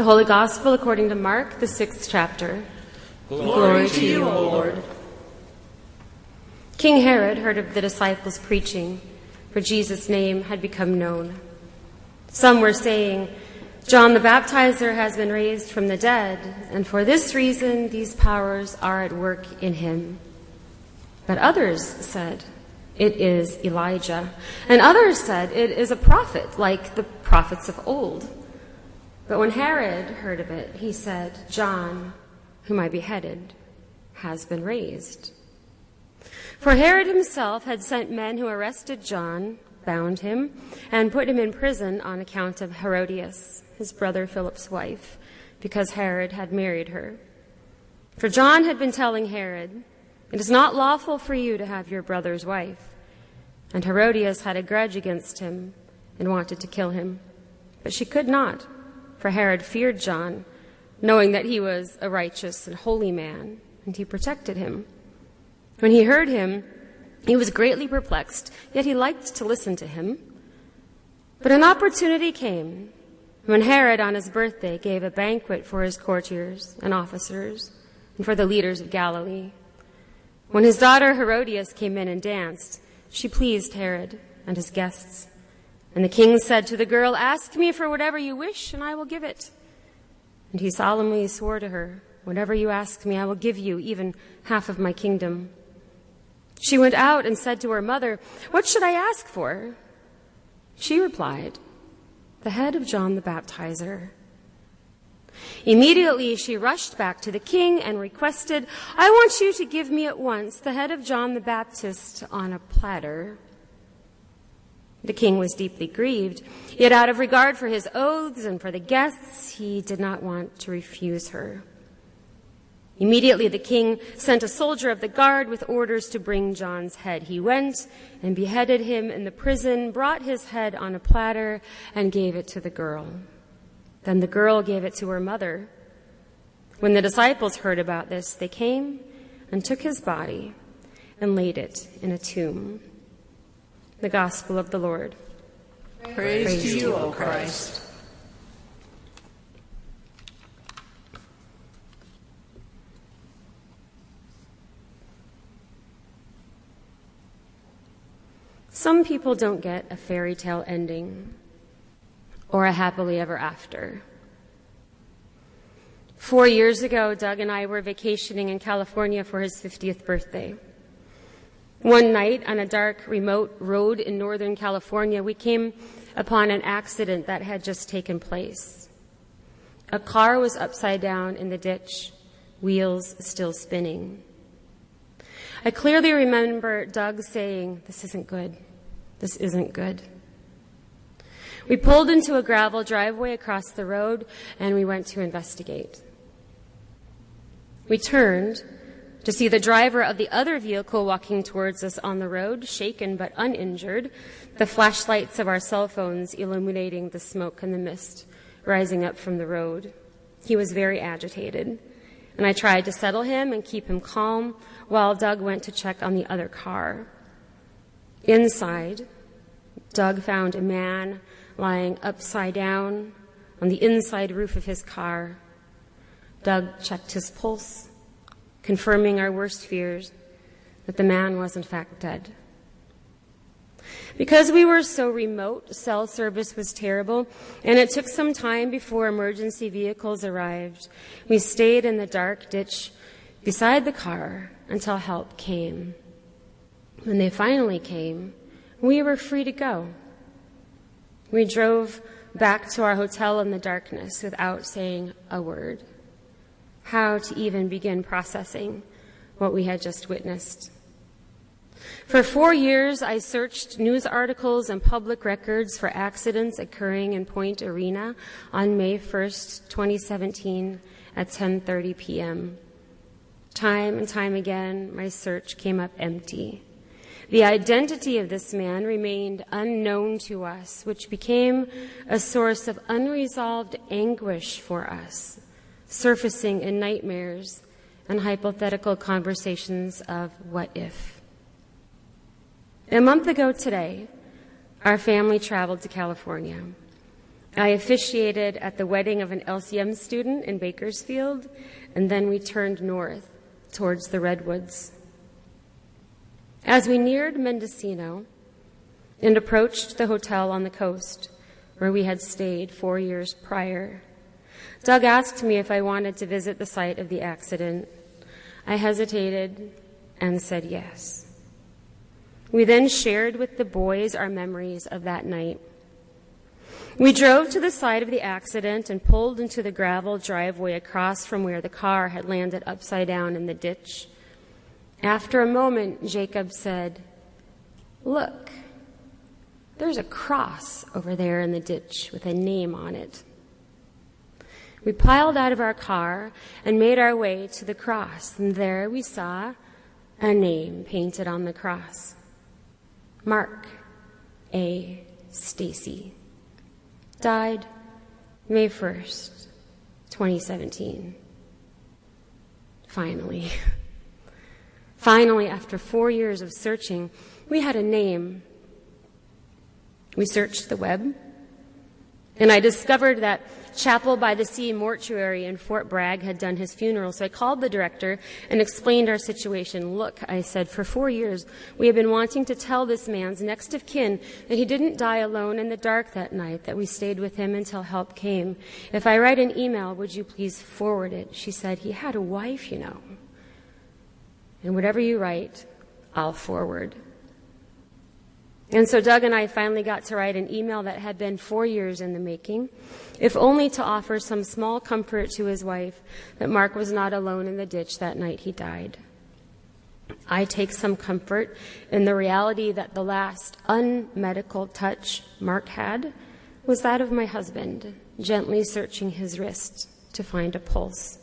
The Holy Gospel according to Mark, the sixth chapter. Glory, Glory to you, O Lord. King Herod heard of the disciples preaching, for Jesus' name had become known. Some were saying, John the Baptizer has been raised from the dead, and for this reason these powers are at work in him. But others said, It is Elijah. And others said, It is a prophet, like the prophets of old. But when Herod heard of it, he said, John, whom I beheaded, has been raised. For Herod himself had sent men who arrested John, bound him, and put him in prison on account of Herodias, his brother Philip's wife, because Herod had married her. For John had been telling Herod, It is not lawful for you to have your brother's wife. And Herodias had a grudge against him and wanted to kill him, but she could not for Herod feared John, knowing that he was a righteous and holy man, and he protected him. When he heard him, he was greatly perplexed, yet he liked to listen to him. But an opportunity came when Herod, on his birthday, gave a banquet for his courtiers and officers and for the leaders of Galilee. When his daughter Herodias came in and danced, she pleased Herod and his guests. And the king said to the girl, Ask me for whatever you wish, and I will give it. And he solemnly swore to her, Whatever you ask me, I will give you, even half of my kingdom. She went out and said to her mother, What should I ask for? She replied, The head of John the Baptizer. Immediately she rushed back to the king and requested, I want you to give me at once the head of John the Baptist on a platter. The king was deeply grieved, yet out of regard for his oaths and for the guests, he did not want to refuse her. Immediately the king sent a soldier of the guard with orders to bring John's head. He went and beheaded him in the prison, brought his head on a platter, and gave it to the girl. Then the girl gave it to her mother. When the disciples heard about this, they came and took his body and laid it in a tomb. The Gospel of the Lord. Praise, Praise to you, O Christ. Some people don't get a fairy tale ending or a happily ever after. Four years ago, Doug and I were vacationing in California for his 50th birthday. One night on a dark, remote road in Northern California, we came upon an accident that had just taken place. A car was upside down in the ditch, wheels still spinning. I clearly remember Doug saying, This isn't good. This isn't good. We pulled into a gravel driveway across the road and we went to investigate. We turned to see the driver of the other vehicle walking towards us on the road, shaken but uninjured, the flashlights of our cell phones illuminating the smoke and the mist rising up from the road. He was very agitated, and I tried to settle him and keep him calm while Doug went to check on the other car. Inside, Doug found a man lying upside down on the inside roof of his car. Doug checked his pulse confirming our worst fears that the man was in fact dead. Because we were so remote, cell service was terrible, and it took some time before emergency vehicles arrived. We stayed in the dark ditch beside the car until help came. When they finally came, we were free to go. We drove back to our hotel in the darkness without saying a word how to even begin processing what we had just witnessed. For four years, I searched news articles and public records for accidents occurring in Point Arena on May 1st, 2017 at 10:30 p.m. Time and time again, my search came up empty. The identity of this man remained unknown to us, which became a source of unresolved anguish for us surfacing in nightmares and hypothetical conversations of what if. A month ago today, our family traveled to California. I officiated at the wedding of an LCM student in Bakersfield, and then we turned north towards the Redwoods. As we neared Mendocino and approached the hotel on the coast where we had stayed four years prior, Doug asked me if I wanted to visit the site of the accident. I hesitated and said yes. We then shared with the boys our memories of that night. We drove to the site of the accident and pulled into the gravel driveway across from where the car had landed upside down in the ditch. After a moment, Jacob said, Look, there's a cross over there in the ditch with a name on it. We piled out of our car and made our way to the cross, and there we saw a name painted on the cross Mark A. Stacy. Died May 1st, 2017. Finally. Finally, after four years of searching, we had a name. We searched the web, and I discovered that Chapel by the Sea Mortuary in Fort Bragg had done his funeral. So I called the director and explained our situation. Look, I said, for four years we have been wanting to tell this man's next of kin that he didn't die alone in the dark that night, that we stayed with him until help came. If I write an email, would you please forward it? She said, he had a wife, you know. And whatever you write, I'll forward. And so Doug and I finally got to write an email that had been four years in the making, if only to offer some small comfort to his wife that Mark was not alone in the ditch that night he died. I take some comfort in the reality that the last unmedical touch Mark had was that of my husband, gently searching his wrist to find a pulse.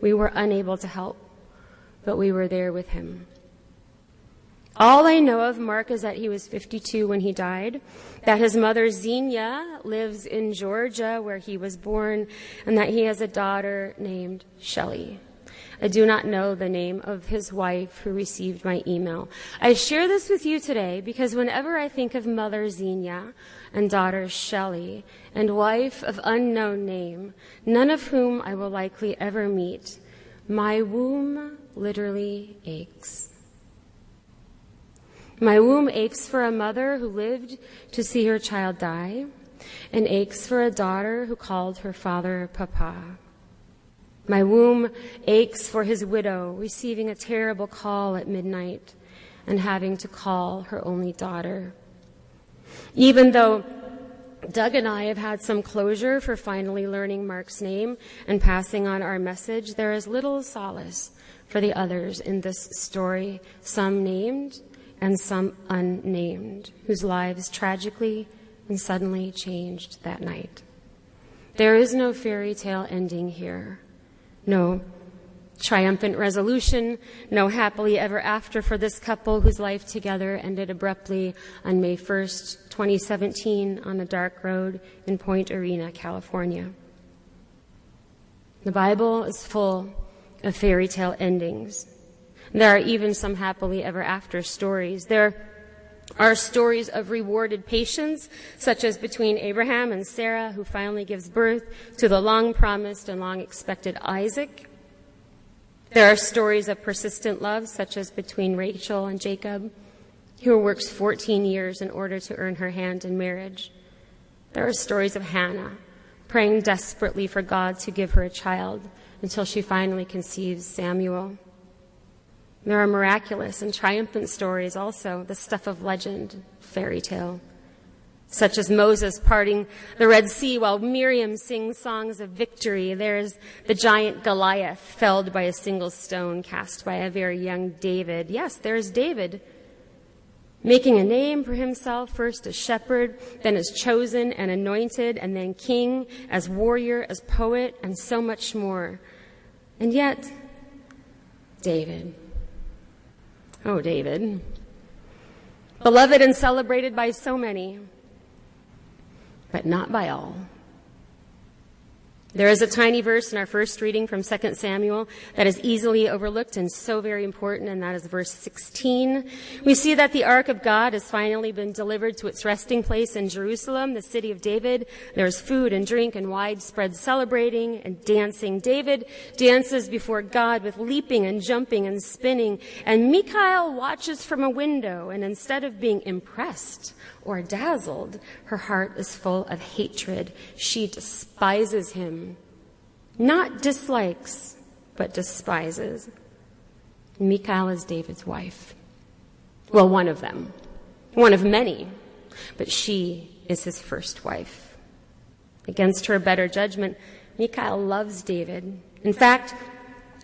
We were unable to help, but we were there with him. All I know of Mark is that he was 52 when he died, that his mother Xenia lives in Georgia where he was born, and that he has a daughter named Shelley. I do not know the name of his wife who received my email. I share this with you today because whenever I think of mother Xenia and daughter Shelley and wife of unknown name, none of whom I will likely ever meet, my womb literally aches. My womb aches for a mother who lived to see her child die, and aches for a daughter who called her father Papa. My womb aches for his widow receiving a terrible call at midnight and having to call her only daughter. Even though Doug and I have had some closure for finally learning Mark's name and passing on our message, there is little solace for the others in this story, some named and some unnamed, whose lives tragically and suddenly changed that night. There is no fairy tale ending here, no triumphant resolution, no happily ever after for this couple whose life together ended abruptly on May 1st, 2017, on a dark road in Point Arena, California. The Bible is full of fairy tale endings. There are even some happily ever after stories. There are stories of rewarded patience, such as between Abraham and Sarah, who finally gives birth to the long promised and long expected Isaac. There are stories of persistent love, such as between Rachel and Jacob, who works 14 years in order to earn her hand in marriage. There are stories of Hannah, praying desperately for God to give her a child until she finally conceives Samuel. There are miraculous and triumphant stories also, the stuff of legend, fairy tale, such as Moses parting the Red Sea while Miriam sings songs of victory. There's the giant Goliath felled by a single stone cast by a very young David. Yes, there's David making a name for himself, first as shepherd, then as chosen and anointed, and then king, as warrior, as poet, and so much more. And yet, David Oh, David. Beloved and celebrated by so many, but not by all. There is a tiny verse in our first reading from 2 Samuel that is easily overlooked and so very important, and that is verse 16. We see that the Ark of God has finally been delivered to its resting place in Jerusalem, the city of David. There's food and drink and widespread celebrating and dancing. David dances before God with leaping and jumping and spinning, and Michal watches from a window, and instead of being impressed, or dazzled, her heart is full of hatred. She despises him. Not dislikes, but despises. Michal is David's wife. Well, one of them. One of many. But she is his first wife. Against her better judgment, Michal loves David. In fact,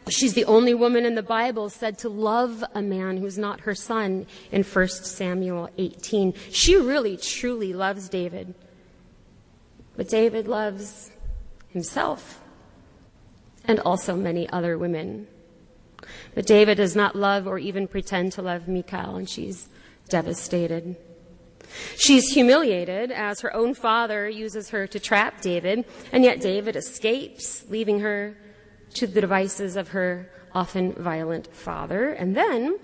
She's the only woman in the Bible said to love a man who's not her son in 1 Samuel 18. She really, truly loves David. But David loves himself and also many other women. But David does not love or even pretend to love Michal, and she's devastated. She's humiliated as her own father uses her to trap David, and yet David escapes, leaving her to the devices of her often violent father. And then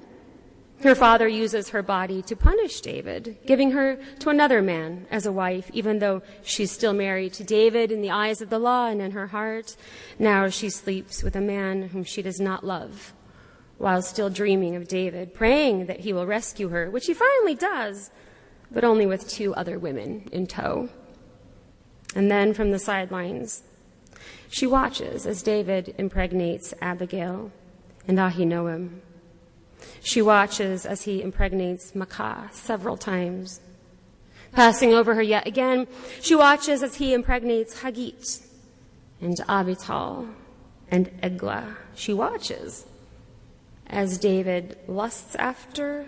her father uses her body to punish David, giving her to another man as a wife, even though she's still married to David in the eyes of the law and in her heart. Now she sleeps with a man whom she does not love, while still dreaming of David, praying that he will rescue her, which he finally does, but only with two other women in tow. And then from the sidelines, she watches as David impregnates Abigail and Ahinoam. She watches as he impregnates Maacah several times. Passing over her yet again, she watches as he impregnates Haggith and Abital and Eglah. She watches as David lusts after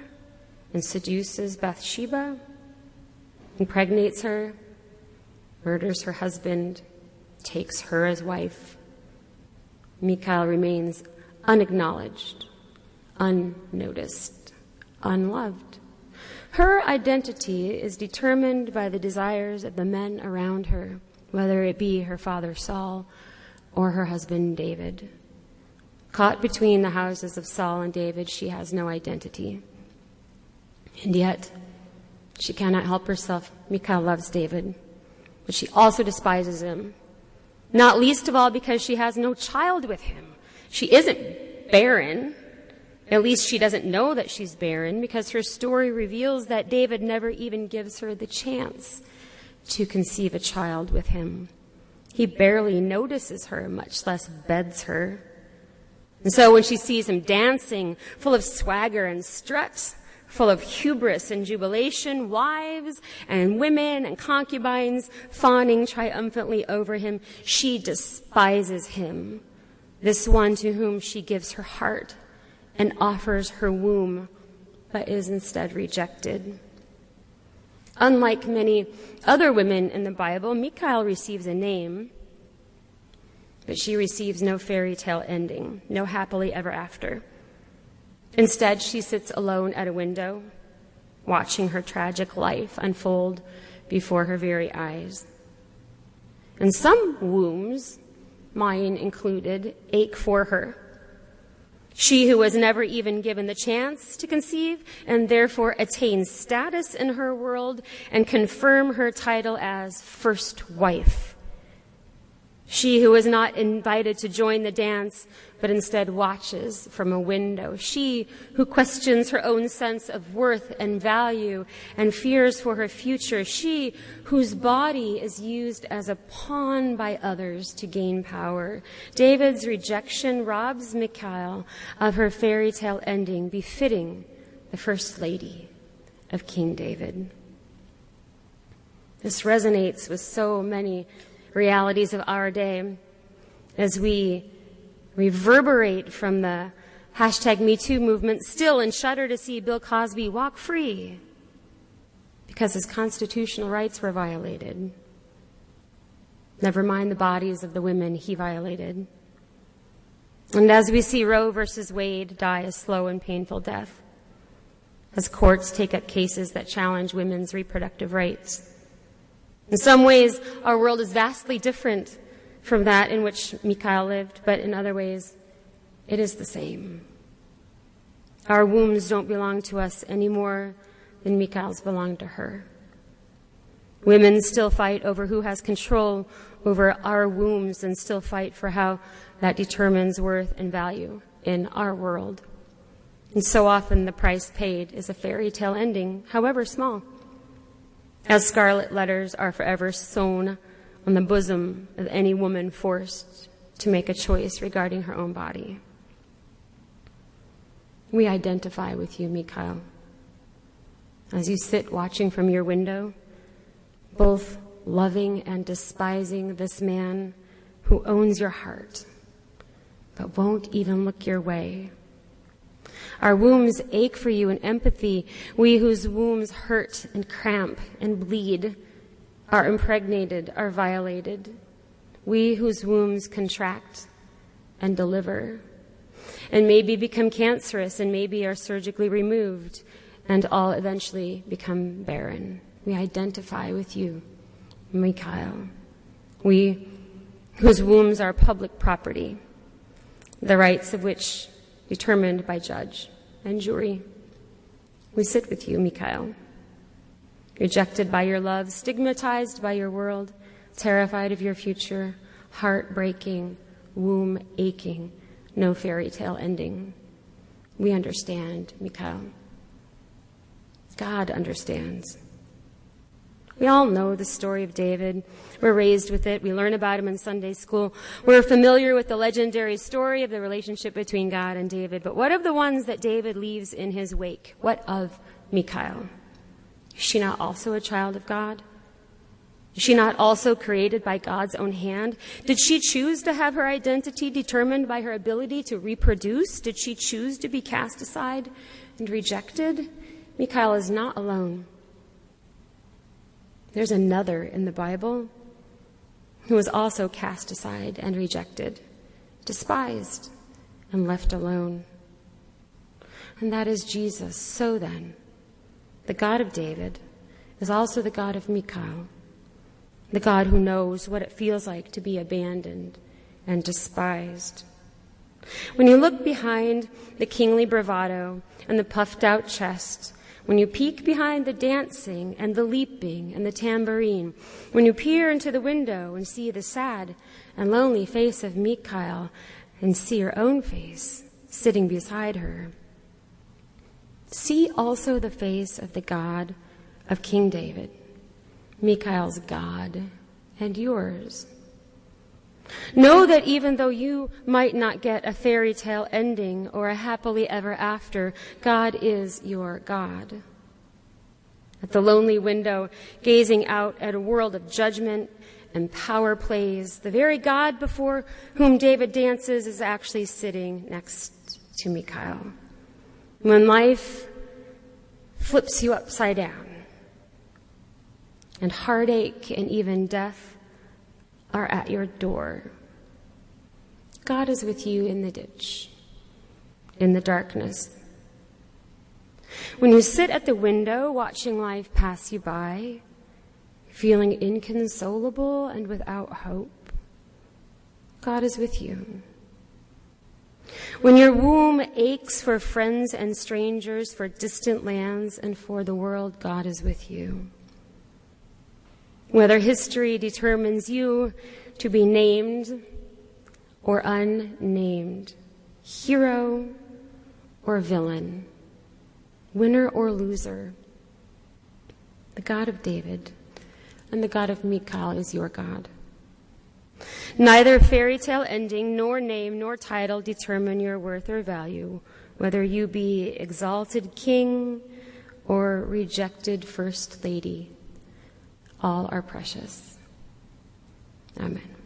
and seduces Bathsheba, impregnates her, murders her husband, takes her as wife. Michal remains unacknowledged, unnoticed, unloved. Her identity is determined by the desires of the men around her, whether it be her father Saul or her husband David. Caught between the houses of Saul and David, she has no identity. And yet, she cannot help herself. Michal loves David, but she also despises him not least of all because she has no child with him. She isn't barren. At least she doesn't know that she's barren because her story reveals that David never even gives her the chance to conceive a child with him. He barely notices her, much less beds her. And so when she sees him dancing, full of swagger and strut, full of hubris and jubilation, wives and women and concubines fawning triumphantly over him. She despises him, this one to whom she gives her heart and offers her womb, but is instead rejected. Unlike many other women in the Bible, Michal receives a name, but she receives no fairy tale ending, no happily ever after. Instead, she sits alone at a window, watching her tragic life unfold before her very eyes. And some wombs, mine included, ache for her. She who was never even given the chance to conceive and therefore attain status in her world and confirm her title as first wife. She who is not invited to join the dance, but instead watches from a window. She who questions her own sense of worth and value and fears for her future. She whose body is used as a pawn by others to gain power. David's rejection robs Michal of her fairy tale ending befitting the first lady of King David. This resonates with so many realities of our day as we reverberate from the hashtag MeToo movement still and shudder to see Bill Cosby walk free because his constitutional rights were violated. Never mind the bodies of the women he violated. And as we see Roe versus Wade die a slow and painful death, as courts take up cases that challenge women's reproductive rights, in some ways, our world is vastly different from that in which Michal lived, but in other ways, it is the same. Our wombs don't belong to us any more than Michal's belong to her. Women still fight over who has control over our wombs and still fight for how that determines worth and value in our world. And so often the price paid is a fairy tale ending, however small, as scarlet letters are forever sewn on the bosom of any woman forced to make a choice regarding her own body. We identify with you, Michal. As you sit watching from your window, both loving and despising this man who owns your heart, but won't even look your way. Our wombs ache for you in empathy. We whose wombs hurt and cramp and bleed are impregnated, are violated. We whose wombs contract and deliver and maybe become cancerous and maybe are surgically removed and all eventually become barren. We identify with you, Michal. We whose wombs are public property, the rights of which determined by judge and jury. We sit with you, Michal. Rejected by your love, stigmatized by your world, terrified of your future, heartbreaking, womb aching, no fairy tale ending. We understand, Michal. God understands. We all know the story of David. We're raised with it. We learn about him in Sunday school. We're familiar with the legendary story of the relationship between God and David. But what of the ones that David leaves in his wake? What of Michal? Is she not also a child of God? Is she not also created by God's own hand? Did she choose to have her identity determined by her ability to reproduce? Did she choose to be cast aside and rejected? Michal is not alone. There's another in the Bible who was also cast aside and rejected, despised, and left alone. And that is Jesus. So then, the God of David is also the God of Michal the God who knows what it feels like to be abandoned and despised. When you look behind the kingly bravado and the puffed out chest, when you peek behind the dancing and the leaping and the tambourine, when you peer into the window and see the sad and lonely face of Michal and see your own face sitting beside her, see also the face of the God of King David Michal's God and yours. Know that even though you might not get a fairy tale ending or a happily ever after, God is your God. At the lonely window, gazing out at a world of judgment and power plays, the very God before whom David dances is actually sitting next to Michal. When life flips you upside down, and heartache and even death are at your door. God is with you in the ditch, in the darkness. When you sit at the window watching life pass you by, feeling inconsolable and without hope, God is with you. When your womb aches for friends and strangers, for distant lands, and for the world, God is with you. Whether history determines you to be named or unnamed, hero or villain, winner or loser, the God of David and the God of Michal is your God. Neither fairy tale ending, nor name, nor title determine your worth or value, whether you be exalted king or rejected first lady all are precious. Amen.